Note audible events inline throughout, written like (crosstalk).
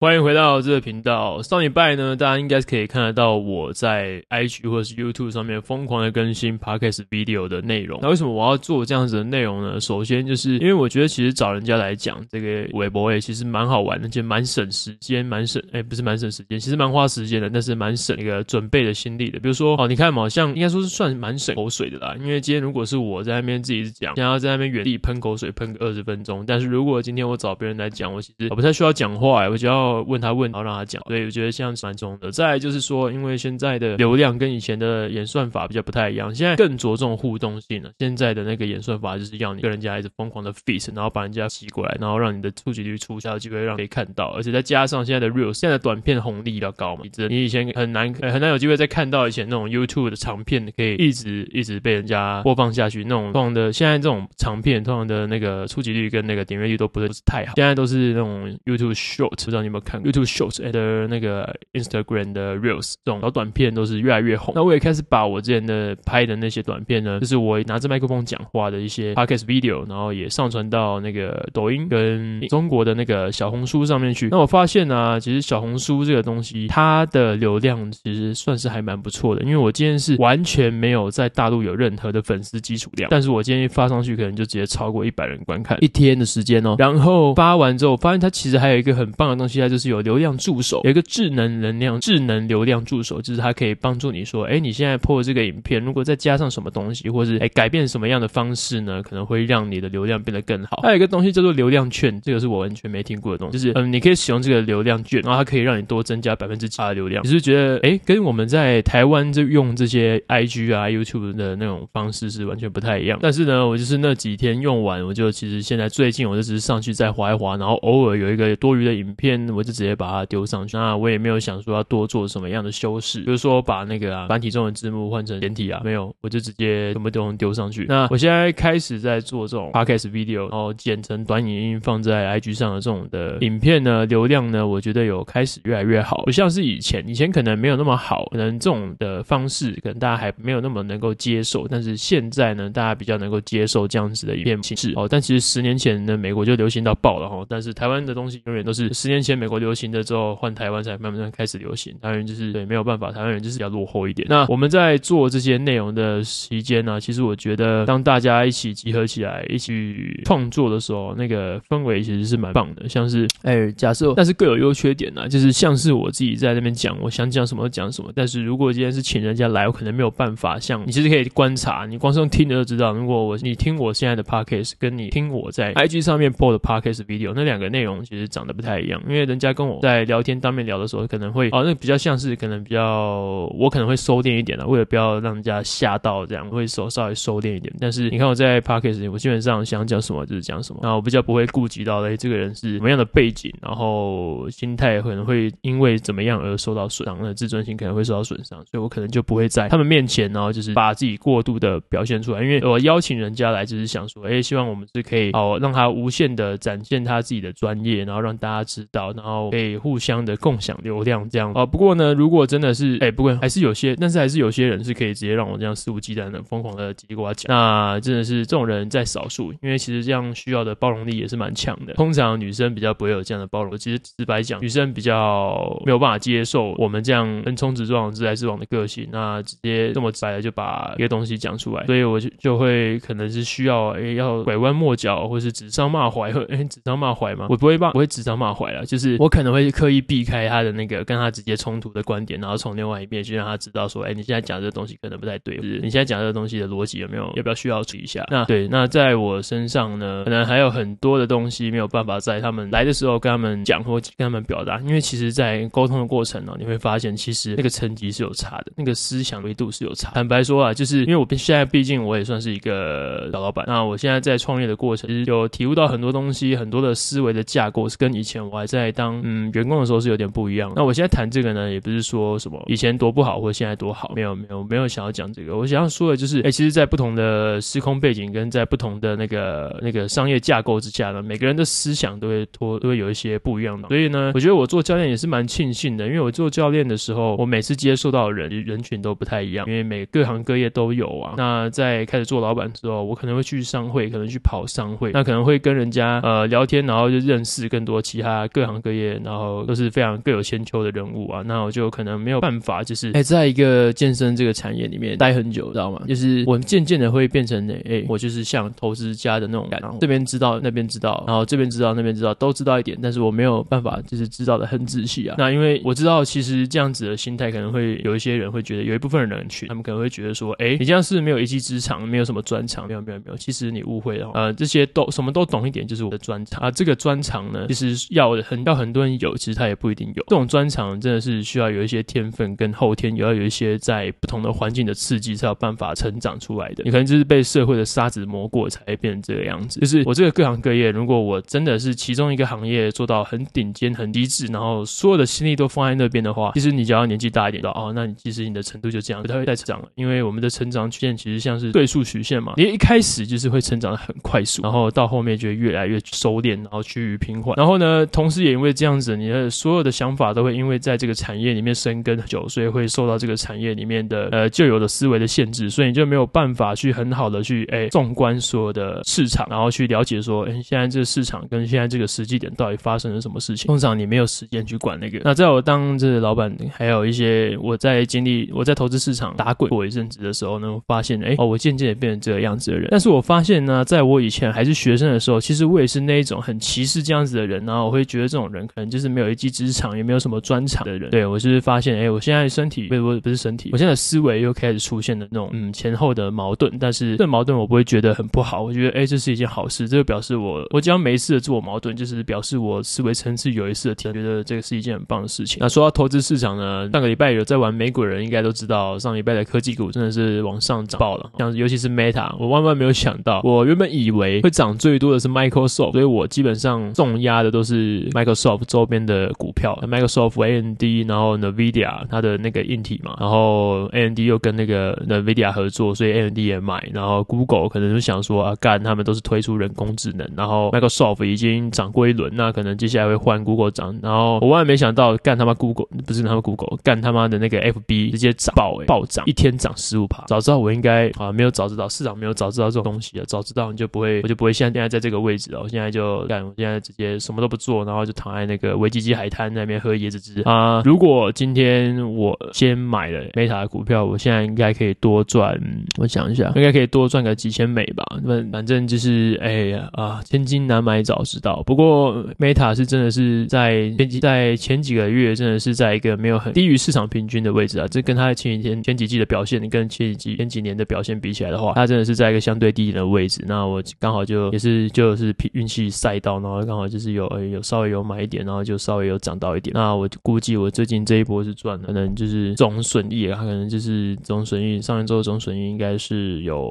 欢迎回到这个频道。上礼拜呢，大家应该是可以看得到我在 IG 或者是 YouTube 上面疯狂的更新 Podcast video 的内容。那为什么我要做这样子的内容呢？首先就是因为我觉得其实找人家来讲这个微博诶，其实蛮好玩的，而且蛮省时间，蛮省诶，不是蛮省时间，其实蛮花时间的，但是蛮省那个准备的心力的。比如说哦，你看嘛，像应该说是算蛮省口水的啦。因为今天如果是我在那边自己讲，想要在那边原地喷口水喷个二十分钟，但是如果今天我找别人来讲，我其实我不太需要讲话，我只要。问他问，然后让他讲，所以我觉得这样蛮重的。再就是说，因为现在的流量跟以前的演算法比较不太一样，现在更着重互动性了。现在的那个演算法就是要你跟人家一直疯狂的 feed，然后把人家吸过来，然后让你的触及率出下的机会让可以看到，而且再加上现在的 reels，现在短片红利比较高嘛，你你以前很难很难有机会再看到以前那种 YouTube 的长片可以一直一直被人家播放下去那种。通常的现在这种长片，通常的那个触及率跟那个点阅率都不是太好，现在都是那种 YouTube Short，不知道你们看 YouTube Shorts 的那个 Instagram 的 Reels 这种小短片都是越来越红。那我也开始把我之前的拍的那些短片呢，就是我拿着麦克风讲话的一些 Podcast video，然后也上传到那个抖音跟中国的那个小红书上面去。那我发现呢、其实小红书这个东西，它的流量其实算是还蛮不错的。因为我今天是完全没有在大陆有任何的粉丝基础量，但是我今天一发上去，可能就直接超过一百人观看，一天的时间哦。然后发完之后，发现它其实还有一个很棒的东西，就是有流量助手，有一个智能能量、智能流量助手，就是它可以帮助你说，哎，你现在破这个影片，如果再加上什么东西，或是哎改变什么样的方式呢，可能会让你的流量变得更好。还有一个东西叫做流量券，这个是我完全没听过的东西，就是嗯，你可以使用这个流量券，然后它可以让你多增加百分之几的流量。你是觉得哎，跟我们在台湾就用这些 IG 啊、YouTube 的那种方式是完全不太一样。但是呢，我就是那几天用完，我就其实现在最近我就只是上去再滑一滑，然后偶尔有一个多余的影片，我就直接把它丢上去。那我也没有想说要多做什么样的修饰，比如说把那个啊繁体中文字幕换成简体啊，没有，我就直接什么都丢上去。那我现在开始在做这种 podcast video，然后剪成短影音放在 IG 上的这种的影片呢，流量呢，我觉得有开始越来越好，不像是以前，以前可能没有那么好，可能这种的方式可能大家还没有那么能够接受，但是现在呢，大家比较能够接受这样子的一片形式哦。但其实十年前呢，美国就流行到爆了哈，但是台湾的东西永远都是十年前美国流行的之后换台湾才慢慢开始流行。台湾人就是对没有办法，台湾人就是比较落后一点。那我们在做这些内容的时间呢，其实我觉得当大家一起集合起来一起创作的时候，那个氛围其实是蛮棒的。像是哎，假设但是各有优缺点呢，就是像是我自己在那边讲，我想讲什么就讲什么。但是如果今天是请人家来，我可能没有办法像你，其实可以观察，你光是用听的就知道。如果我你听我现在的 podcast，跟你听我在 IG 上面播的 podcast video，那两个内容其实长得不太一样。因为人家跟我在聊天当面聊的时候，可能会哦，那比较像是可能比较，我可能会收敛一点的，为了不要让人家吓到，这样会收稍微收敛一点。但是你看我在 podcast，我基本上想讲什么就是讲什么，然后我比较不会顾及到，哎，这个人是什么样的背景，然后心态可能会因为怎么样而受到损伤，那自尊心可能会受到损伤，所以我可能就不会在他们面前，然后就是把自己过度的表现出来，因为我邀请人家来就是想说，哎，希望我们是可以哦让他无限的展现他自己的专业，然后让大家知道，然后可以互相的共享流量这样啊。不过呢，如果真的是哎，不过还是有些，但是还是有些人是可以直接让我这样肆无忌惮的疯狂的叽里呱啦讲，那真的是这种人在少数，因为其实这样需要的包容力也是蛮强的。通常女生比较不会有这样的包容，其实直白讲，女生比较没有办法接受我们这样横冲直撞、直来直往的个性，那直接这么直白的就把一个东西讲出来，所以我就就会可能是需要哎要拐弯抹角，或是指桑骂槐，或 (laughs) 哎指桑骂槐嘛，我不会骂，不会指桑骂槐了，就是我可能会刻意避开他的那个跟他直接冲突的观点，然后从另外一面去让他知道说，哎，你现在讲这个东西可能不太对，就是你现在讲这个东西的逻辑有没有，要不要需要注意一下？那对，那在我身上呢，可能还有很多的东西没有办法在他们来的时候跟他们讲或跟他们表达，因为其实，在沟通的过程呢，你会发现其实那个层级是有差的，那个思想维度是有差。坦白说啊，就是因为我现在毕竟我也算是一个小老板，那我现在在创业的过程，其实有体悟到很多东西，很多的思维的架构是跟以前我还在当嗯员工的时候是有点不一样。那我现在谈这个呢，也不是说什么以前多不好，或现在多好，没有没有没有想要讲这个。我想要说的就是，哎，其实，在不同的时空背景跟在不同的那个那个商业架构之下呢，每个人的思想都会脱都会有一些不一样的。所以呢，我觉得我做教练也是蛮庆幸的，因为我做教练的时候，我每次接触到的人人群都不太一样，因为每各行各业都有啊。那在开始做老板之后，我可能会去商会，可能去跑商会，那可能会跟人家呃聊天，然后就认识更多其他各行各各业，然后都是非常各有千秋的人物啊。那我就可能没有办法，就是哎，在一个健身这个产业里面待很久，知道吗？就是我渐渐的会变成哎，哎，我就是像投资家的那种感觉，这边知道，那边知道，然后这边知道，那边知道，都知道一点，但是我没有办法，就是知道的很仔细啊。那因为我知道，其实这样子的心态可能会有一些人会觉得，有一部分人群，他们可能会觉得说，哎，你这样是没有一技之长，没有什么专长，没有没有没有，其实你误会了，呃，这些都什么都懂一点，就是我的专长啊。这个专长呢，其实要很要很多人有，其实他也不一定有。这种专长真的是需要有一些天分跟后天，也要有一些在不同的环境的刺激，才有办法成长出来的。你可能就是被社会的沙子磨过，才会变成这个样子。就是我这个各行各业，如果我真的是其中一个行业做到很顶尖、很极致，然后所有的心力都放在那边的话，其实你只要年纪大一点，哦，那你其实你的程度就这样，不太会再成长了。因为我们的成长曲线其实像是对数曲线嘛，你一开始就是会成长的很快速，然后到后面就会越来越收敛，然后趋于平缓。然后呢，同时也因为这样子，你的所有的想法都会因为在这个产业里面生根久，所以会受到这个产业里面的呃旧有的思维的限制，所以你就没有办法去很好的去哎纵观所有的市场，然后去了解说，哎，现在这个市场跟现在这个时机点到底发生了什么事情。通常你没有时间去管那个。那在我当这个老板，还有一些我在经历我在投资市场打滚过一阵子的时候呢，我发现哎哦，我渐渐也变成这个样子的人。但是我发现呢，在我以前还是学生的时候，其实我也是那一种很歧视这样子的人，然后我会觉得这种人可能就是没有一技之长，也没有什么专长的人。对，我就是发现，哎，我现在身体不不不是身体，我现在的思维又开始出现了那种嗯前后的矛盾。但是这矛盾我不会觉得很不好，我觉得哎这是一件好事，这个表示我我只要没事的自我矛盾，就是表示我思维层次有一次的提升，觉得这个是一件很棒的事情。那说到投资市场呢，上个礼拜有在玩美股的人应该都知道，上礼拜的科技股真的是往上涨爆了，像尤其是 Meta，我万万没有想到，我原本以为会涨最多的是 Microsoft，所以我基本上重压的都是 Microsoft Soft 周边的股票，Microsoft AMD，然后 Nvidia 它的那个硬体嘛，然后 AMD 又跟那个 Nvidia 合作，所以 AMD 也买，然后 Google 可能就想说啊，干他们都是推出人工智能，然后 Microsoft 已经涨过一轮，那可能接下来会换 Google 涨，然后我万万没想到，干他妈 Google 不是他们 Google，干他妈的那个 FB 直接涨爆诶、暴涨，一天涨十五趴，早知道我应该啊没有早知道，市场没有早知道这种东西啊，早知道你就不会，我就不会现在现在在这个位置了，我现在就干，我现在直接什么都不做，然后就躺在那个维基基海滩那边喝椰子汁啊。如果今天我先买了 Meta 的股票，我现在应该可以多赚，我想一下，应该可以多赚个几千美吧。那反正就是哎呀啊，千金难买早知道。不过 Meta 是真的是在前几在前几个月真的是在一个没有很低于市场平均的位置啊。这跟它前几天前几季的表现，跟前几季前几年的表现比起来的话，它真的是在一个相对低一点的位置。那我刚好就也是就是运气赛道，然后刚好就是有有稍微有买一点，然后就稍微有涨到一点。那我估计我最近这一波是赚的，可能就是总损益它，可能就是总损益上一周总损益应该是有。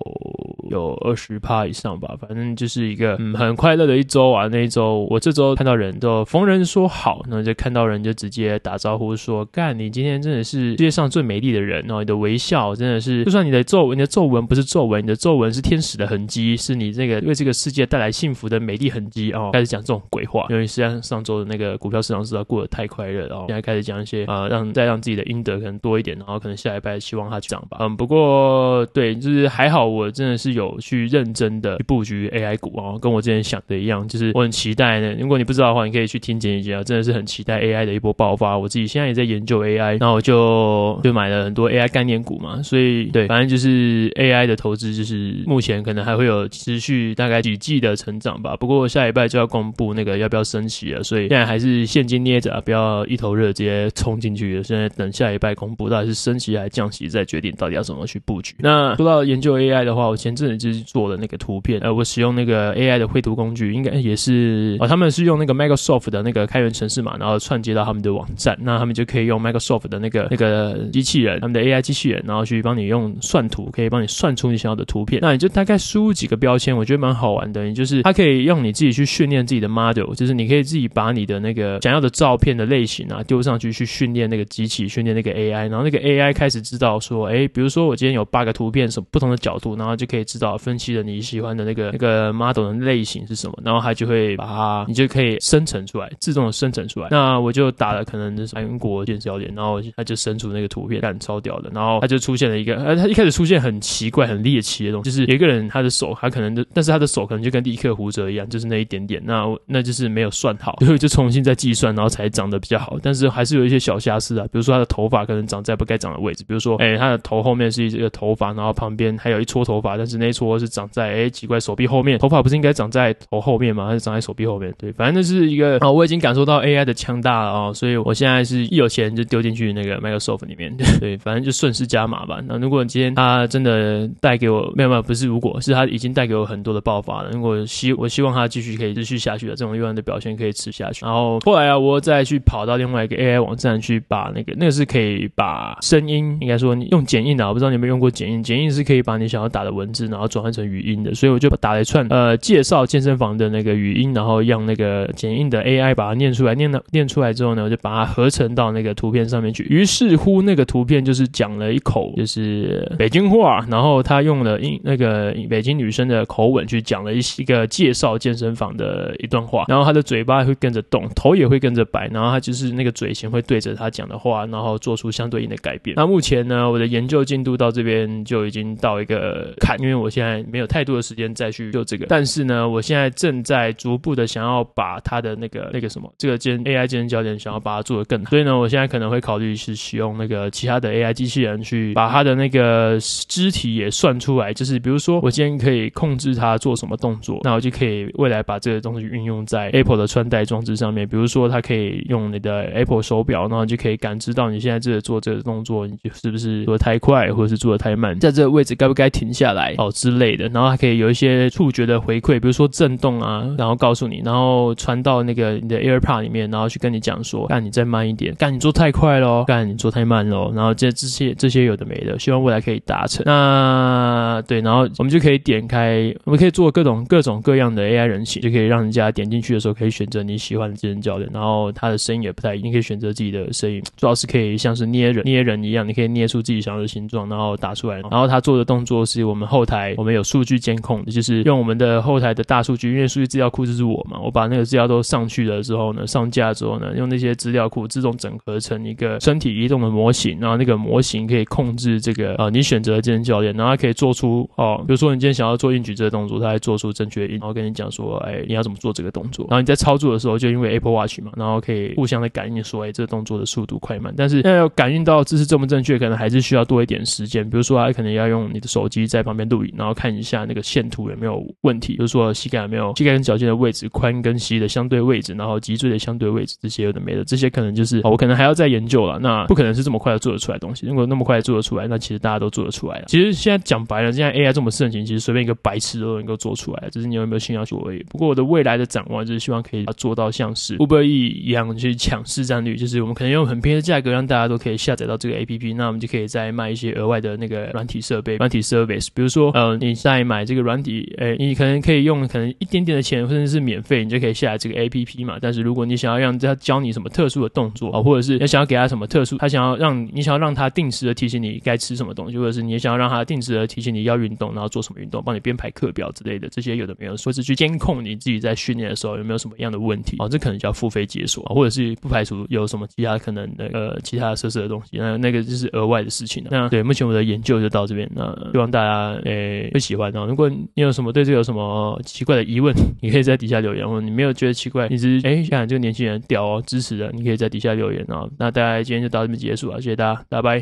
有二十趴以上吧，反正就是一个嗯很快乐的一周啊。那一周我这周看到人都逢人说好，然后就看到人就直接打招呼说：“干，你今天真的是世界上最美丽的人哦！你的微笑真的是，就算你的皱纹，你的皱纹不是皱纹，你的皱纹是天使的痕迹，是你这个为这个世界带来幸福的美丽痕迹哦。”开始讲这种鬼话，因为实际上上周的那个股票市场实在过得太快乐了，然后现在开始讲一些啊、呃，让再让自己的阴德可能多一点，然后可能下一拜希望它涨吧。嗯，不过对，就是还好，我真的是有去认。真的布局 AI 股啊，跟我之前想的一样，就是我很期待呢。如果你不知道的话，你可以去听简一啊，真的是很期待 AI 的一波爆发。我自己现在也在研究 AI，那我就就买了很多 AI 概念股嘛。所以对，反正就是 AI 的投资，就是目前可能还会有持续大概几季的成长吧。不过下礼拜就要公布那个要不要升息了，所以现在还是现金捏着啊，不要一头热直接冲进去。现在等下礼拜公布到底是升息还是降息，再决定到底要怎么去布局。那说到研究 AI 的话，我前阵就是做了那个。图片，呃，我使用那个 AI 的绘图工具，应该也是哦，他们是用那个 Microsoft 的那个开源程式嘛，然后串接到他们的网站，那他们就可以用 Microsoft 的那个那个机器人，他们的 AI 机器人，然后去帮你用算图，可以帮你算出你想要的图片。那你就大概输入几个标签，我觉得蛮好玩的。你就是它可以用你自己去训练自己的 model，就是你可以自己把你的那个想要的照片的类型啊丢上去，去训练那个机器，训练那个 AI，然后那个 AI 开始知道说，哎，比如说我今天有八个图片，什么不同的角度，然后就可以知道分析了你喜欢的那个那个 model 的类型是什么，然后它就会把它，你就可以生成出来，自动的生成出来。那我就打了可能是韩国电视教练，然后它就生出那个图片，但超屌的。然后它就出现了一个，呃，它一开始出现很奇怪、很猎奇的东西，就是有一个人他的手，他可能的，但是他的手可能就跟立克胡哲一样，就是那一点点，那那就是没有算好，所 (laughs) 以就重新再计算，然后才长得比较好。但是还是有一些小瑕疵啊，比如说他的头发可能长在不该长的位置，比如说，哎，他的头后面是一个头发，然后旁边还有一撮头发，但是那一撮是长在哎奇怪手臂后面，头发不是应该长在头后面吗？还是长在手臂后面？对，反正那是一个啊，我已经感受到 AI 的强大了啊，所以我现在是一有钱就丢进去那个 Microsoft 里面，(laughs) 对，反正就顺势加码吧。那如果今天他真的带给我没有没有，不是如果是他已经带给我很多的爆发了，如果希我希望他继续可以持续下去的这种 UI 的表现可以持续下去。然后后来啊，我再去跑到另外一个 AI 网站去把那个那个是可以把声音，应该说你用剪映的，我不知道你有没有用过剪映，剪映是可以把你想要打的文字然后转换成语音的，所以我就打了一串呃介绍健身房的那个语音，然后让那个剪映的 AI 把它念出来，念了念出来之后呢，我就把它合成到那个图片上面去。于是乎，那个图片就是讲了一口就是北京话，然后他用了英那个北京女生的口吻去讲了一一个介绍健身房的一段话，然后他的嘴巴会跟着动，头也会跟着摆，然后他就是那个嘴型会对着他讲的话，然后做出相对应的改变。那目前呢，我的研究进度到这边就已经到一个坎，因为我现在没有太多的时间再去做这个，但是呢，我现在正在逐步的想要把它的那个那个什么这个健 AI 健身教练想要把它做得更好，所以呢，我现在可能会考虑是使用那个其他的 AI 机器人去把它的那个肢体也算出来，就是比如说我今天可以控制它做什么动作，那我就可以未来把这个东西运用在 Apple 的穿戴装置上面，比如说它可以用你的 Apple 手表，然后就可以感知到你现在这个做这个动作，你是不是做得太快，或者是做得太慢，在这个位置该不该停下来？哦之类的，然后还可以有一些触觉的回馈，比如说震动啊，然后告诉你，然后传到那个你的 AirPod 里面，然后去跟你讲说，干你再慢一点，干你做太快咯，干你做太慢咯，然后这这些这些有的没的，希望未来可以达成。那对，然后我们就可以点开，我们可以做各种各种各样的 AI 人形，就可以让人家点进去的时候可以选择你喜欢的健身教练，然后他的声音也不太一定，可以选择自己的声音，主要是可以像是捏人捏人一样，你可以捏出自己想要的形状，然后打出来。然后他做的动作是我们后台我们有数据监控的，就是用我们的后台的大数据，因为数据资料库就是我嘛，我把那个资料都上去了之后呢，上架之后呢，用那些资料库自动整合成一个身体移动的模型，然后那个模型可以控制这个呃你选择的健身教练，然后它可以做出哦，比如说你今天想要做硬举这个动作，它还做出正确的硬，然后跟你讲说，哎，你要怎么做这个动作，然后你在操作的时候就因为 Apple Watch 嘛，然后可以互相的感应说，哎，这个动作的速度快慢，但是要感应到姿势正不正确，可能还是需要多一点时间，比如说它可能要用你的手机在旁边录然后看一下那个线图有没有问题，比如说膝盖有没有膝盖跟脚尖的位置，髋跟膝的相对位置，然后脊椎的相对位置，这些有的没的，这些可能就是我可能还要再研究了。那不可能是这么快就做得出来东西。如果那么快做得出来，那其实大家都做得出来了。其实现在讲白了，现在 AI 这么盛行，其实随便一个白痴都能够做出来，只是你有没有心要去做而已。不过我的未来的展望就是希望可以做到像是 Uber E 一样去抢市占率，就是我们可能用很便宜的价格让大家都可以下载到这个 APP，那我们就可以再卖一些额外的那个软体设备、软体 service，比如说呃你在买这个软体，诶，你可能可以用可能一点点的钱，或者是免费，你就可以下载这个 APP 嘛。但是如果你想要让他教你什么特殊的动作啊，或者是你想要给他什么特殊，他想要让你想要让他定时的提醒你该吃什么东西，或者是你想要让他定时的提醒你要运动，然后做什么运动，帮你编排课表之类的，这些有的没有，或是去监控你自己在训练的时候有没有什么样的问题啊，这可能叫付费解锁啊，或者是不排除有什么其他可能的呃其他色色的东西，那那个就是额外的事情了。那对，目前我的研究就到这边，那希望大家诶会喜欢哦。如果你有什么对这个有什么奇怪的疑问，(laughs) 你可以在底下留言，或者你没有觉得奇怪，你只是诶看这个年轻人屌哦，支持的，你可以在底下留言哦。那大家今天就到这边结束了，谢谢大家，拜拜。